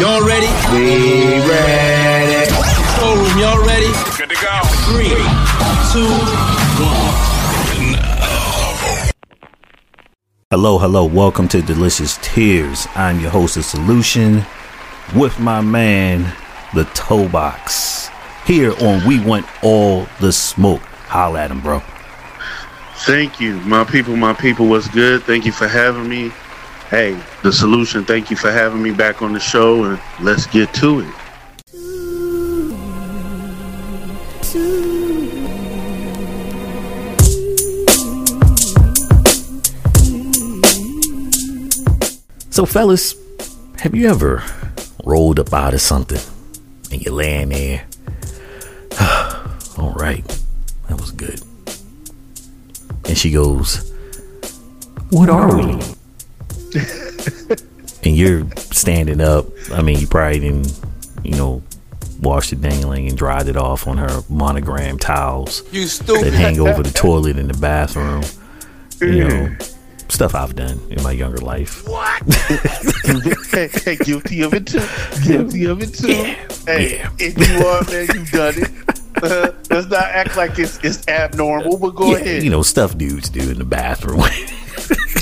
Y'all ready? We ready. Showroom, y'all ready? Good to go. Three, two, one. Hello, hello. Welcome to Delicious Tears. I'm your host of Solution with my man, the Toe Box. Here on We Want All the Smoke. Holla at him, bro. Thank you, my people, my people. What's good? Thank you for having me. Hey, the solution. Thank you for having me back on the show, and let's get to it. So, fellas, have you ever rolled up out of something and you're laying there? All right, that was good. And she goes, What are we? and you're standing up. I mean, you probably didn't, you know, wash the dangling and dried it off on her monogram towels You stupid. that hang over the toilet in the bathroom. You know, stuff I've done in my younger life. What? hey, guilty of it too. Guilty of it too. hey, yeah. if you are, man, you've done it. Uh, let's not act like it's it's abnormal, but go yeah, ahead. you know, stuff dudes do in the bathroom.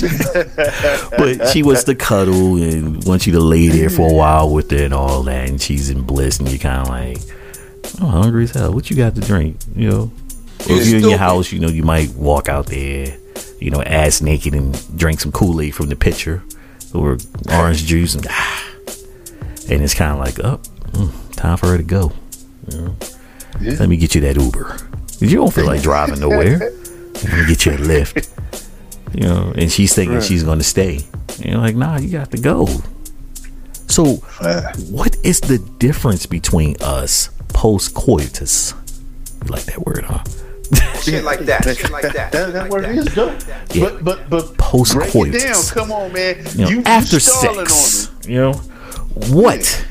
but she wants to cuddle and wants you to lay there for a while with her and all that, and she's in bliss, and you're kind of like, "Oh, hungry as hell. What you got to drink?" You know, or if You're you're in your house, you know, you might walk out there, you know, ass naked and drink some Kool Aid from the pitcher or orange juice, and ah, and it's kind of like, "Oh, mm, time for her to go." You know? Yeah. Let me get you that Uber. You don't feel like driving nowhere. Let me get you a lift. You know, and she's thinking Right. she's going to stay. And you're like, nah, you got to go. So, what is the difference between us post coitus? You like that word, huh? Shit like that. Shit like that. That, that Like word that. is dope. Yeah. But but but Post break it coitus. down. Come on, man. You know, you, after you sex. on You know, what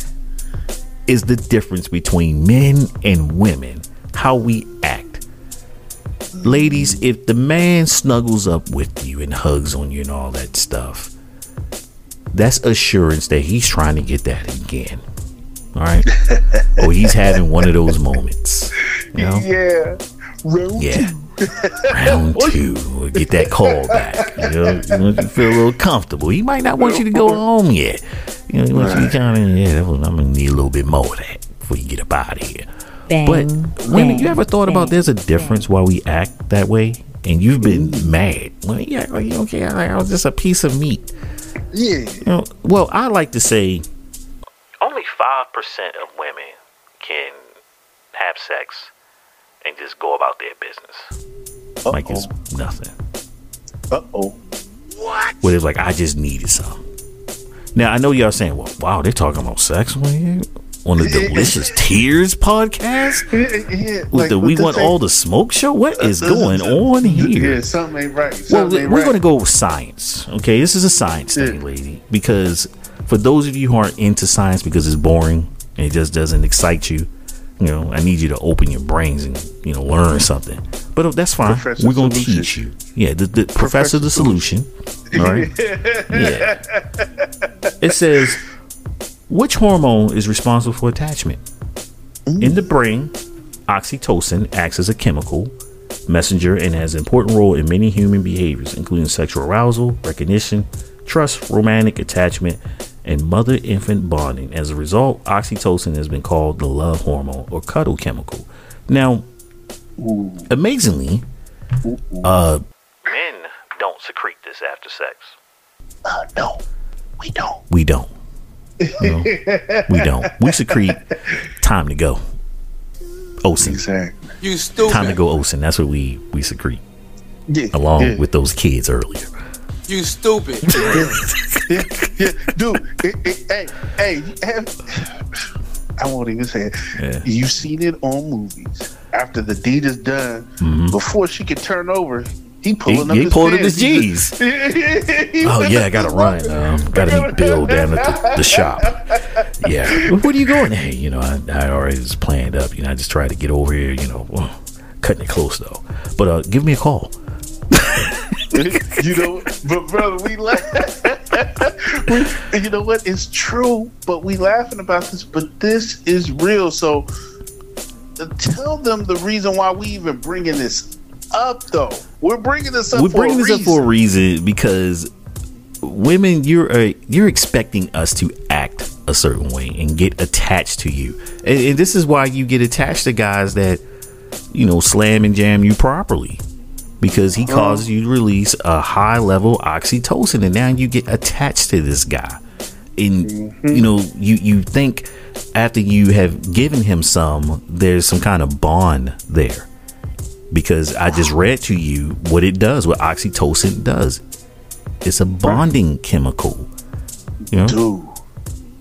is the difference between men and women? How we act. Ladies, if the man snuggles up with you and hugs on you and all that stuff, that's assurance that he's trying to get that again. All right. or he's having one of those moments. You know? Yeah. Round Yeah. Round two. Get that call back. You know, you want you to feel a little comfortable. He might not want you to go home yet. You know, he wants you to kind of, yeah, I'm going to need a little bit more of that before you get up out of here. Bang, But women, bang, you ever thought about there's a difference why we act that way? And you've been mad. Well, yeah, like, you don't care. Like, I was just a piece of meat. Yeah. You know, well, I like to say only 5% of women can have sex and just go about their business. Like it's nothing. Uh oh. What? Where it's like, I just needed some. Now, I know y'all saying, well, wow, they're talking about sex on here? On the Delicious Tears podcast? yeah, With like, the We Want they- All the Smoke show? What is Uh, uh, going uh, on here? Yeah, something ain't right. Well, ain't we're right. going to go with science. Okay, this is a science thing, lady. Because for those of you who aren't into science because it's boring and it just doesn't excite you, you know, I need you to open your brains and you know learn something. But uh, that's fine. Professor we're going to Solution. teach you. Yeah, the, the professor, the solution. All right. yeah. It says which hormone is responsible for attachment in the brain. Oxytocin acts as a chemical messenger and has an important role in many human behaviors, including sexual arousal, recognition, trust, romantic attachment, and mother infant bonding. As a result, oxytocin has been called the love hormone or cuddle chemical. Now, amazingly, uh, men don't secrete this after sex. Uh, no, we don't. We don't. You we don't. We secrete time to go. Osin. Exactly. You stupid. Time to go Osin. That's what we we secrete Yeah, along yeah, with those kids earlier. You stupid. yeah, yeah, dude. It, it, hey, hey, I won't even say it. Yeah. You've seen it on movies. After the deed is done, mm-hmm. before she can turn over, he He, pulling up he his pulled up his G's. Oh yeah, I gotta run. Um, gotta meet Bill down at the, the shop. Yeah. What are you going? Hey, you know, I, I already was planned up. You know, I just tried to get over here. You know, well, cutting it close though. But uh, give me a call. you know, but brother, we laugh. we, you know what? It's true, but we laughing about this, but this is real. So uh, tell them the reason why we even bringing this up, though. We're bringing this up. We're for bringing a this up for a reason. reason because women, you're uh, you're expecting us to act a certain way and get attached to you, and, and this is why you get attached to guys that you know slam and jam you properly because he causes you to release a high level oxytocin, and now you get attached to this guy, and you know you you think after you have given him some, there's some kind of bond there because I just read to you what it does, what oxytocin does. It's a bonding chemical. You know,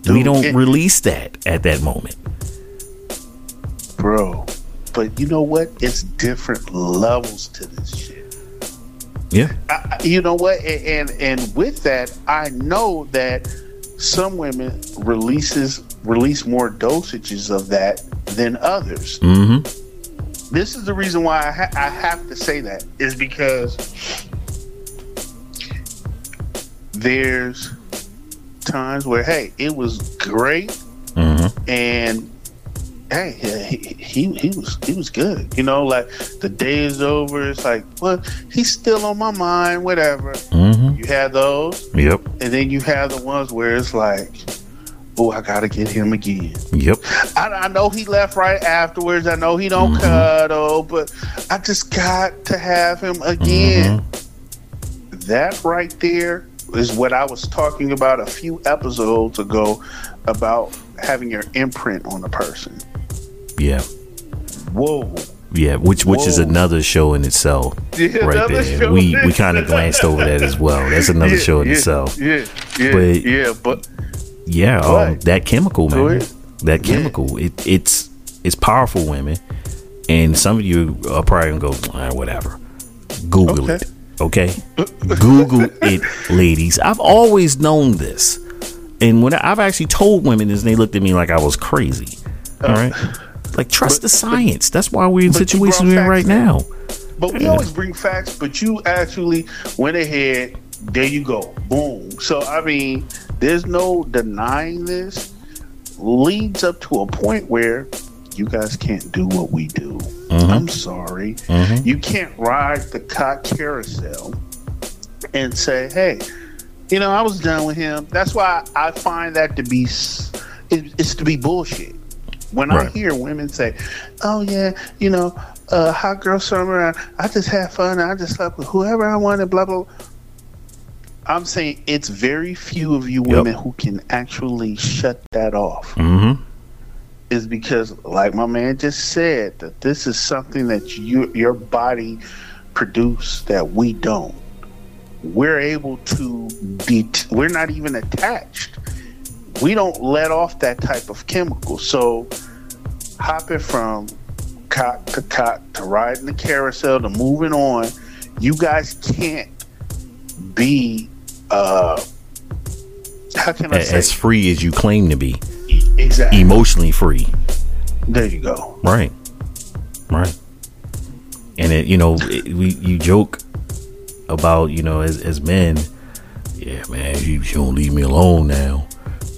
Dude, we don't release that at that moment. bro. But you know what? It's different levels to this shit. Yeah, I, you know what? A- And and with that, I know that some women releases release more dosages of that than others. hmm This is the reason why I, ha- I have to say that is because there's times where hey, it was great hmm and hey, he, he he was he was good. You know, like the day is over. It's like, well, he's still on my mind. Whatever. hmm You had those, Yep, and then you have the ones where it's like, oh, I gotta get him again. yep. I, I know he left right afterwards. I know he don't mm-hmm. cuddle, but I just got to have him again. Mm-hmm. That right there is what I was talking about a few episodes ago about having your imprint on a person. Yeah, Whoa. yeah. Which which is another show in itself. Yeah, right there. We we kind of glanced over that as well. That's another Yeah, show in yeah, itself. Yeah, yeah, But- yeah, but Yeah, um, that chemical, man. That Yeah. chemical. It it's it's powerful, women. And some of you are probably gonna go, "Ah, whatever. Google Okay. it. Okay? Google it, ladies. I've always known this. And when I, I've actually told women this, and they looked at me like I was crazy. All right? Like, trust the science. That's why we're in but you situations we're in right now. But we always bring facts, but you actually went ahead. There you go. Boom. So, I mean, there's no denying this. Leads up to a point where you guys can't do what we do. I'm sorry. You can't ride the cock carousel and say, hey, you know, I was done with him. That's why I find that to be, it, it's to be bullshit. When I hear women say, oh, yeah, you know, uh, hot girl summer, I, I just had fun. I just slept with whoever I wanted, blah, blah. I'm saying it's very few of you women who can actually shut that off. Mm-hmm. Is because, like my man just said, that this is something that you, your body produce that we don't. We're able to det- we're not even attached. We don't let off that type of chemical. So hopping from cock to cock to riding the carousel to moving on, you guys can't be uh how can I say As free as you claim to be, exactly emotionally free. there you go. Right. Right. And it, you know, it, we you joke about you know as as men, yeah, man, she, she don't leave me alone now.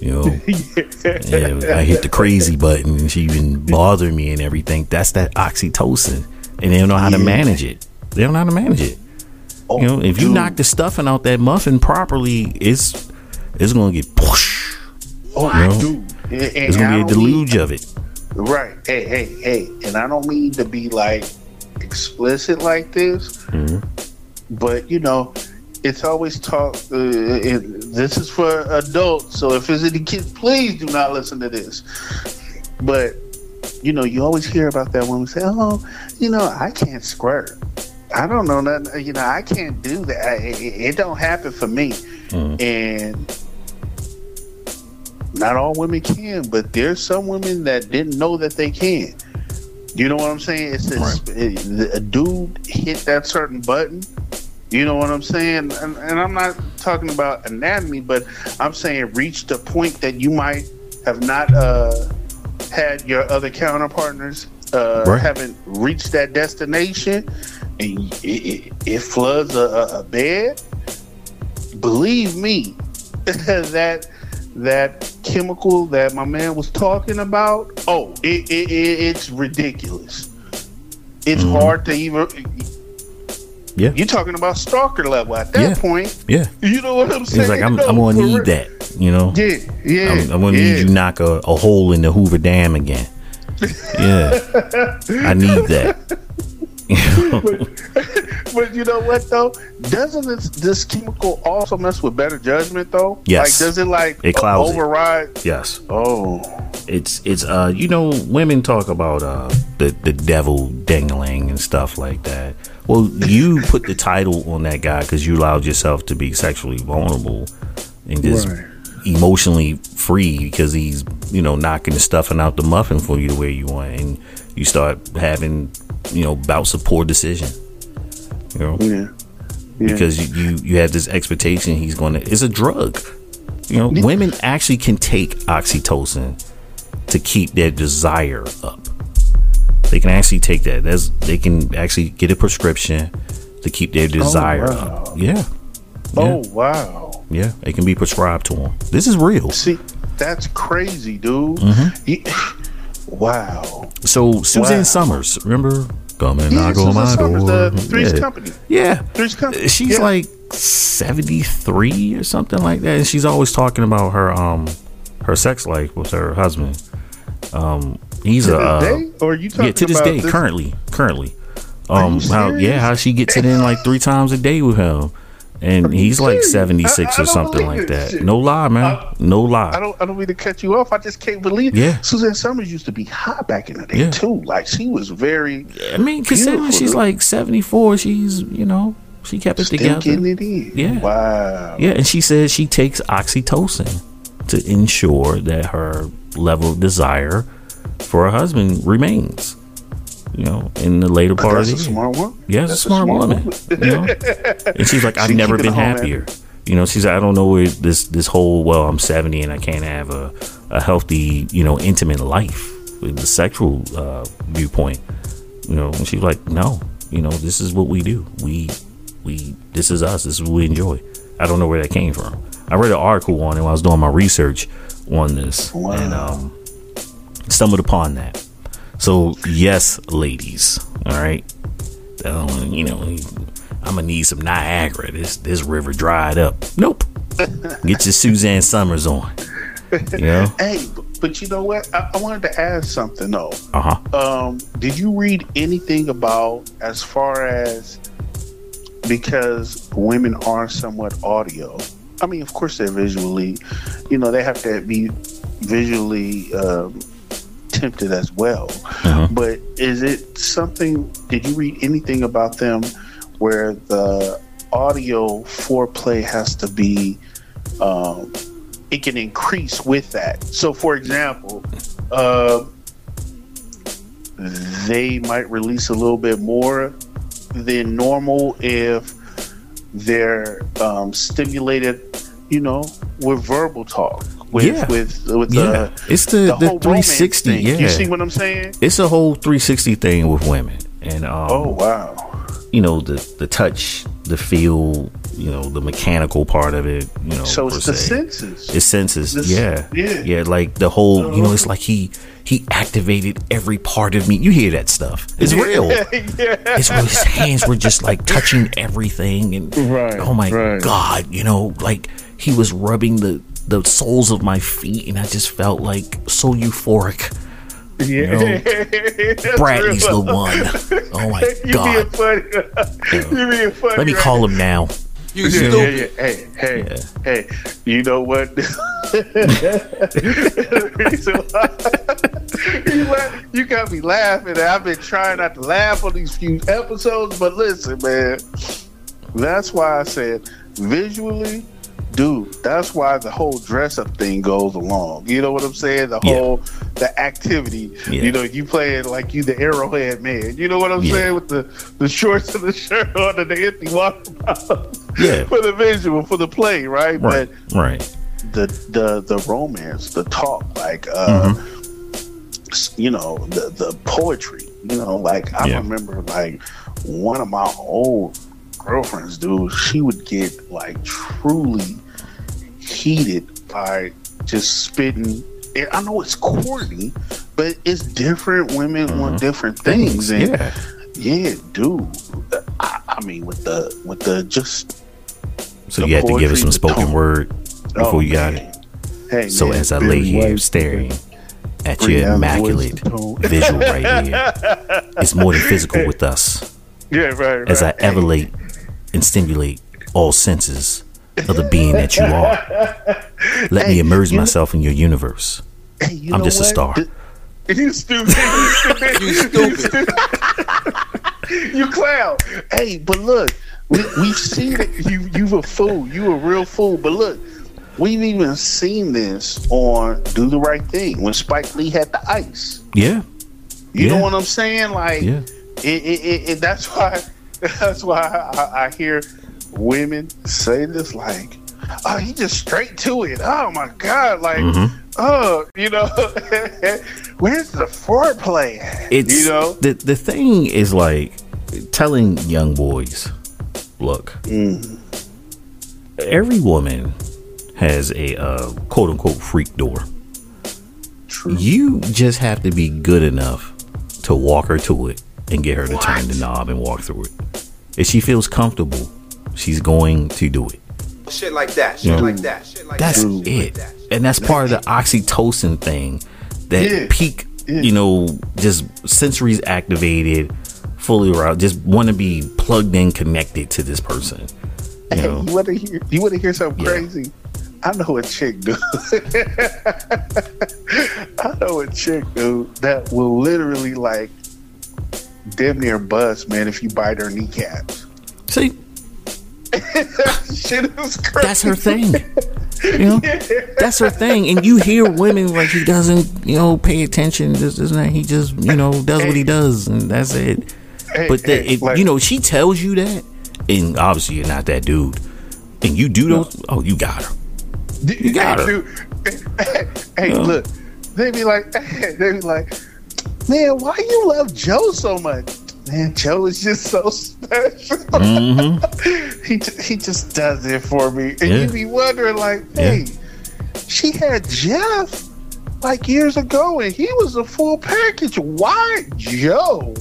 You know, yeah, I hit the crazy button and she even bothered me and everything. That's that oxytocin, and they don't know how to manage it. They don't know how to manage it. Oh, You know, if you dude. knock the stuffing out that muffin properly, it's it's gonna get push. oh, you know, dude. And- and It's gonna be a don't mean- deluge of it. Right. Hey, hey, hey. And I don't mean to be like explicit like this, Mhm. but you know, it's always talk. Uh, it, this is for adults, so if there's any kids, please do not listen to this. But you know, you always hear about that woman say, "Oh, you know, I can't squirt. I don't know nothing. You know, I can't do that. It, it- it don't happen for me." Mhm. And not all women can, but there's some women that didn't know that they can. You know what I'm saying? It's this, it- a dude hit that certain button. You know what I'm saying? And, and I'm not talking about anatomy, but I'm saying reach the point that you might have not uh, had your other counterpartners uh, Right. haven't reached that destination, and it, it, it floods a, a, bed. Believe me, that that chemical that my man was talking about, oh, it, it, it it's ridiculous. It's Mm-hmm. hard to even. Yeah. You're talking about stalker level at that Yeah. point. Yeah. You know what I'm saying? He's like, I'm, No, I'm gonna need real. that. You know. Yeah, yeah. I'm, I'm gonna yeah. need you knock a, a hole in the Hoover Dam again. Yeah. I need that. But you know what though? Doesn't this, this chemical also mess with better judgment though? Yes. Like, does it like It clouds it. override? yes. Oh, It's it's uh you know women talk about uh the the devil dangling and stuff like that. Well, you put the title on that guy because you allowed yourself to be sexually vulnerable and just Right. emotionally free because he's you know knocking the stuffing out the muffin for you the way you want, and you start having you know bouts of poor decision. You know yeah. Yeah. because you, you you have this expectation he's going to it's a drug you know women actually can take oxytocin to keep their desire up they can actually take that that's they can actually get a prescription to keep their desire Oh, wow. up yeah Oh wow. yeah it can be prescribed to them this is real See, that's crazy, dude. Mm-hmm. You- wow. so suzanne Wow. Somers remember come and Yeah, knock on my door the Three's yeah. Company. yeah Three's Company. she's Yeah. like 73 or something like that and she's always talking about her um her sex life with her husband um he's To a uh, day? Or are you talking yeah to this day this- currently currently um how yeah how she gets it in like three times a day with him and he's like 76 I- I or something like that shit. no lie man I- no lie I don't. I don't mean to cut you off. I just can't believe. Yeah. Suzanne Somers used to be hot back in the day Yeah. too. Like she was very I mean considering she's like 74 she's you know she kept it together it in. Yeah. Wow. Yeah, and she says she takes oxytocin to ensure that her level of desire for her husband remains. You know, in the later part That's of a the year. smart woman. Yeah, it's a That's smart, woman. you know? And she's like, I've She never been happier. You know, she's like, I don't know where this this whole well, I'm 70 and I can't have a, a healthy, you know, intimate life with the sexual uh, viewpoint. You know, and she's like, no, you know, this is what we do. We we this is us. This is what we enjoy. I don't know where that came from. I read an article on it when I was doing my research on this, Wow. and um, stumbled upon that. So yes, ladies, all right. Uh, you know, I'm gonna need some Niagara. This this river dried up. Nope. Get your Suzanne Somers on. You know. Hey, but, but you know what? I, I wanted to ask something though. Uh huh. Um, did you read anything about as far as because women are somewhat audio? I mean, of course they're visually, you know, they have to be visually um, tempted as well. Uh-huh. But is it something? Did you read anything about them where the audio foreplay has to be? Um, it can increase with that. So, for example, uh, they might release a little bit more than normal if they're um, stimulated, you know, with verbal talk, with Yeah. with with Yeah. the It's the- the romance 360, yeah. You see what I'm saying? It's a whole 360 thing with women, and um, Oh wow! you know the the touch, the feel, you know the mechanical part of it. You know, So it's the se. senses. It's senses, This- yeah, yeah. yeah. Like the whole, you know, it's like he he activated every part of me. You hear that stuff? It's real. yeah. It's real. His hands were just like touching everything, and Right, oh my right. god, you know, like he was rubbing the the soles of my feet, and I just felt like so euphoric. Yeah. That's Bradley's real. the one. Oh my you god. being funny. you being funny. Let me right? call him now. You Yeah, yeah, yeah. Hey, hey, hey. You know what? you, got me laughing. I've been trying not to laugh on these few episodes, but listen, man. That's why I said visually, dude. That's why the whole dress up thing goes along. You know what I'm saying? The Yeah. whole the activity. Yeah. You know, you playing like you the arrowhead man. You know what I'm Yeah. saying with the the shorts and the shirt on and the empty water bottle. Yeah. for the visual, for the play, right? Right, But right. the the the romance, the talk, like uh, Mm-hmm. you know, the the poetry. You know, like I remember, like one of my old girlfriends, dude. She would get like truly heated by just spitting. I know it's corny, but it's different. Women want mm-hmm. different things, and Yeah. yeah, dude. I, I mean, with the with the just So The you had to give us some spoken tone. word oh, before oh, you got man. it. Hey, So man, as I lay here staring at your immaculate visual right here, it's more than physical with us. yeah, right, right. As I elevate and stimulate all senses of the being that you are. Let me immerse you know- myself in your universe. Hey, you I'm know just a what? star. Th- You stupid. You stupid. you You clown. Hey, but look, we, we've seen it. You, you a fool. You a real fool. But look, we've even seen this on Do the Right Thing when Spike Lee had the ice. Yeah. You Yeah. know what I'm saying? Like, Yeah. it, it, it, it, that's why. That's why I, I hear women say this. Like, oh, he just straight to it. Oh my god! Like, Mhm. oh, you know, where's the foreplay? It's you know, the the thing is like telling young boys, look, Mm. every woman has a uh, quote unquote freak door. True. You just have to be good enough to walk her to it and get her to turn the knob and walk through it. If she feels comfortable, she's going to do it. Shit like that. Shit Yeah. like that. Shit like That's that. it. And that's part of the oxytocin thing. That Yeah. peak, Yeah. you know, just sensories activated, fully around, just want to be plugged in, connected to this person. You Hey, know, you want to hear? You want to hear something Yeah. crazy? I know a chick, dude. I know a chick, dude, that will literally like damn near bust, man, if you bite her kneecaps. see, Shit is crazy. that's her thing. You know, that's her thing. And you hear women like he doesn't, you know, pay attention. This, and that. He just, you know, does what he does, and that's it. Hey, But the, hey, it, like- you know, she tells you that, and obviously you're not that dude, and you do those. Oh, you got her. You got hey, her. Dude, hey, Yeah. look, they be like, they be like, man, why you love Joe so much? Man, Joe is just so special. Mm-hmm. he he just does it for me, and Yeah. you be wondering like, hey, she had Jeff like years ago, and he was a full package. Why Joe?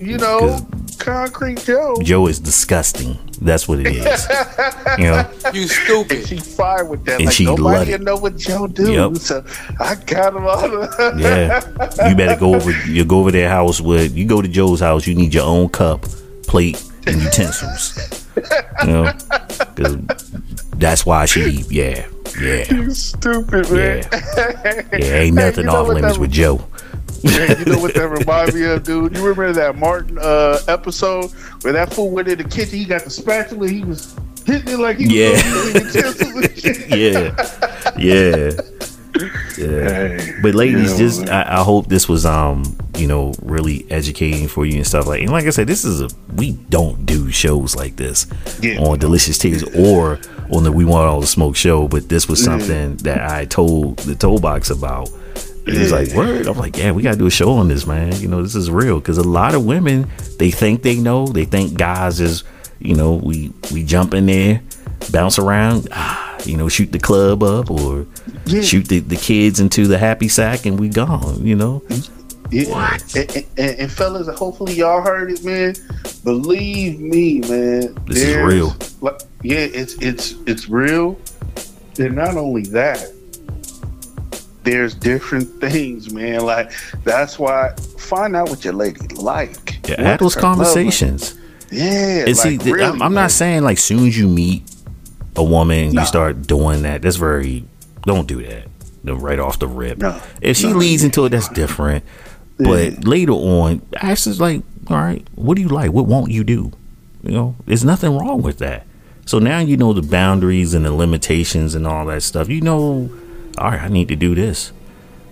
You know, concrete Joe. Joe is disgusting. That's what it is. you know, You And stupid. she fine with that. And like she love nobody it. know what Joe do. Yep. So I got him all the yeah. You better go over. You go over their house with. You go to Joe's house. You need your own cup, plate, and utensils. You know, because that's why she. Yeah, yeah, You stupid man. yeah. yeah Ain't nothing you know off limits with Joe. Hey, you know what that reminds me of, dude? You remember that Martin uh, episode where that fool went in the kitchen? He got the spatula. He was hitting it like he was Yeah. gonna do utensils and shit. yeah, yeah, yeah. Hey, But ladies, you know, just. I, I hope this was um you know really educating for you and stuff like. And like I said, this is a we don't do shows like this Yeah. on Delicious Tears or on the We Want All the Smoke show. But this was something that I told the Toe Box about. And He's like, word. I'm like, yeah, we gotta do a show on this, man. You know, this is real because a lot of women they think they know. They think guys is, you know, we we jump in there, bounce around, ah, you know, shoot the club up or Yeah. shoot the, the kids into the happy sack and we gone. You know, Yeah. And, and, and fellas, hopefully y'all heard it, man. Believe me, man. This is real. Like, yeah, it's it's it's real. And not only that, there's different things, man. Like that's why find out what your lady like. yeah, have those conversations. Yeah, And see, like, th- really, I'm, not saying like soon as you meet a woman, Nah. you start doing that. That's very don't do that. Right off the rip. No. If she leads into it, that's different. But later on, ask us like, all right, what do you like? What won't you do? You know, there's nothing wrong with that. So now you know the boundaries and the limitations and all that stuff. You know, all right, I need to do this.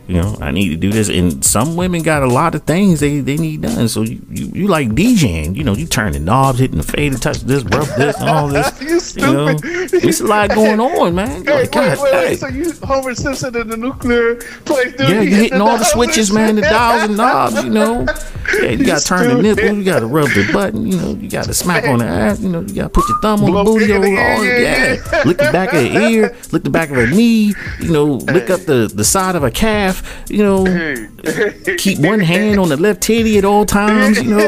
You know, I need to do this. And some women got a lot of things they, they need done. So you, you, you like DJing, you know, you turn the knobs, hitting the fader, touch this, rub this, and all this. You you know, stupid. it's a lot going on, man. Hey, Like, wait, God, wait, wait. So you Homer Simpson in the nuclear place? Dude, Yeah, you hit hitting all the switches, man, the dials and knobs, you know. Yeah, you gotta turn the nipple, you gotta rub the button, you know, you gotta smack on the ass, you know, you gotta put your thumb on the booty all yeah. Lick the back of the ear, lick the back of her knee, you know, lick up the, the side of a calf, you know, keep one hand on the left titty at all times, you know.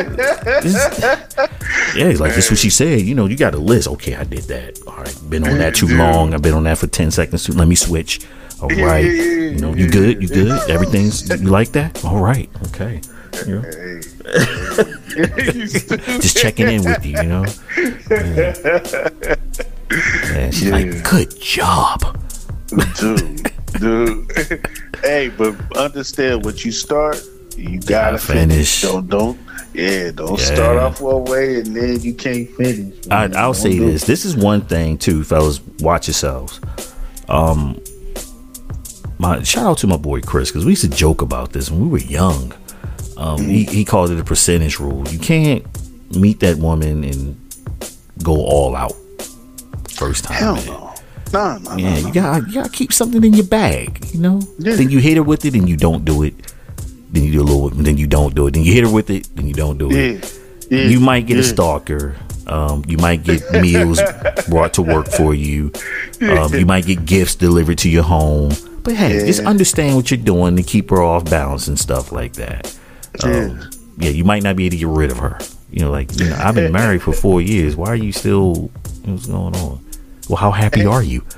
Yeah, like, this is what she said, you know, you got a list. Okay, I did that. All right, been on that too long. I've been on that for 10 seconds too. Let me switch. All Yeah, right. yeah, yeah, You know, you good? You good? Everything's, you like that? All right. Okay. You know, just checking in with you, you know? Yeah. Yeah, she's like, good job. dude, dude. hey, but understand what you start, you gotta Gotta finish. finish. Don't don't yeah, don't Yeah. start off one way and then you can't finish. I, man. I'll Don't say do this. This is one thing too, fellas. Watch yourselves. Um, my shout out to my boy Chris because we used to joke about this when we were young. Um, he, he called it a percentage rule. You can't meet that woman and go all out first time. Hell no. No, no, Yeah, no, you gotta you gotta keep something in your bag, you know. Yeah. Then you hit her with it, and you don't do it. Then you do a little, then you don't do it. Then you hit her with it, then you don't do it. Yeah. Yeah. You might get a stalker. Um, you might get meals brought to work for you. Um, you might get gifts delivered to your home. But hey, just understand what you're doing to keep her off balance and stuff like that. Um, yeah, you might not be able to get rid of her. You know, like you know, I've been married for four years. Why are you still? What's going on? Well, how happy are you?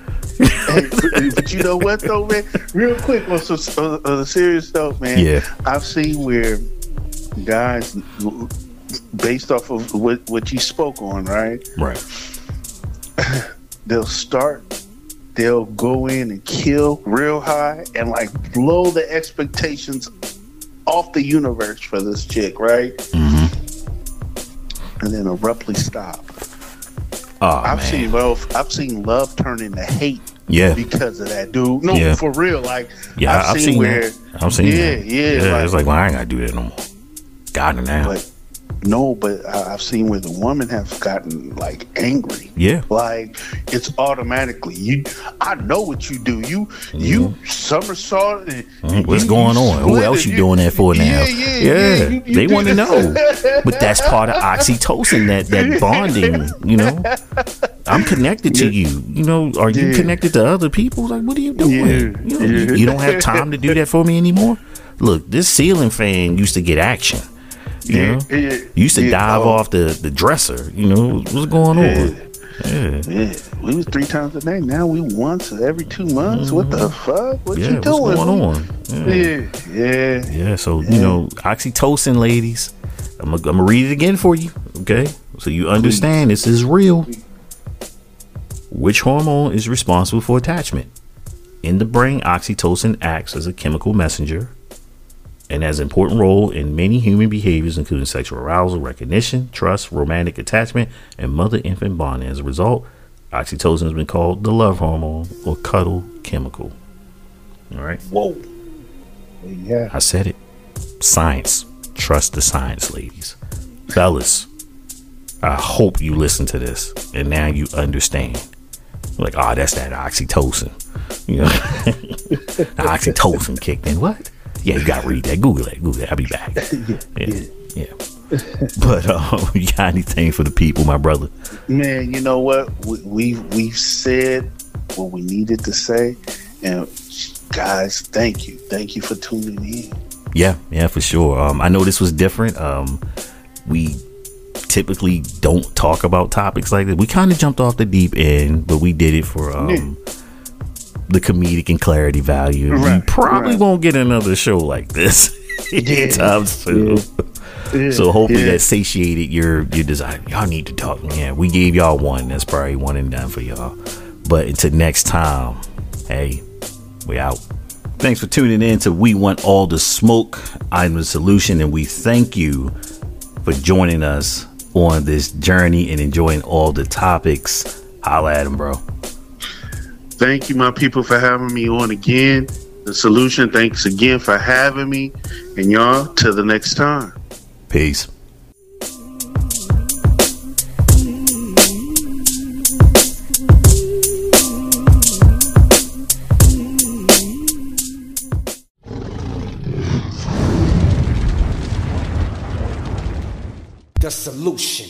Hey, but, but you know what though, man? Real quick on some on, on a serious note, man. Yeah. I've seen where guys, based off of what what you spoke on, right? Right. They'll start. They'll go in and kill real high and like blow the expectations off the universe for this chick, right? Mm-hmm. And then abruptly stop. Oh I've man. seen love. I've seen love turn into hate Yeah. because of that, dude. No, Yeah. for real. Like, Yeah, I've, seen, where, that. I've seen yeah, that. yeah, Yeah, like- it's like, well, I ain't gotta do that no more. It now. but no, but I, I've seen where the woman have gotten like angry. yeah. Like it's automatically you. I know what you do. You you somersault. Mhm. What's you- going on? Who else you doing that for now? Yeah, yeah, yeah. You- you they want to know. But that's part of oxytocin, that that bonding. You know, I'm connected to you. You know, are you Yeah. connected to other people? Like, what are you doing? Yeah. You, know, you, you don't have time to do that for me anymore. Look, this ceiling fan used to get action. You Yeah, know, yeah, You used to yeah, dive oh. off the the dresser. You know, what's going on? Yeah. Yeah, we was three times a day. Now we once every two months. What the fuck? What Mm-hmm. Yeah, you what's doing? going on? Yeah. Yeah, yeah. Yeah, so you know, oxytocin, ladies. I'm gonna I'm read it again for you, okay? So you understand this is real. Which hormone is responsible for attachment? In the brain, oxytocin acts as a chemical messenger and has an important role in many human behaviors, including sexual arousal, recognition, trust, romantic attachment, and mother-infant bonding. As a result, oxytocin has been called the love hormone or cuddle chemical. All right. Whoa. Yeah. I said it. Science. Trust the science, ladies. Fellas, I hope you listen to this and now you understand. Like, oh, that's that oxytocin. You know, oxytocin kicked in. What? Yeah, you got to read that. Google it. Google it. I'll be back. Yeah. Yeah. yeah. But um, you got anything for the people, my brother? Man, you know what? We, we we've said what we needed to say, and guys, thank you, thank you for tuning in. Yeah, yeah, for sure. Um, I know this was different. Um, we typically don't talk about topics like this. We kind of jumped off the deep end, but we did it for um, the comedic and clarity value. we Right, probably right. won't get another show like this anytime soon. Yeah, So hopefully yeah. that satiated your your desire. Y'all need to talk. Yeah, we gave y'all one. That's probably one and done for y'all. But until next time, hey, we out. Thanks for tuning in to We Want All the Smoke. I'm the solution, and we thank you for joining us on this journey and enjoying all the topics. Holla at 'em, bro. Thank you, my people, for having me on again. The solution. Thanks again for having me, and y'all till the next time. Peace. the solution.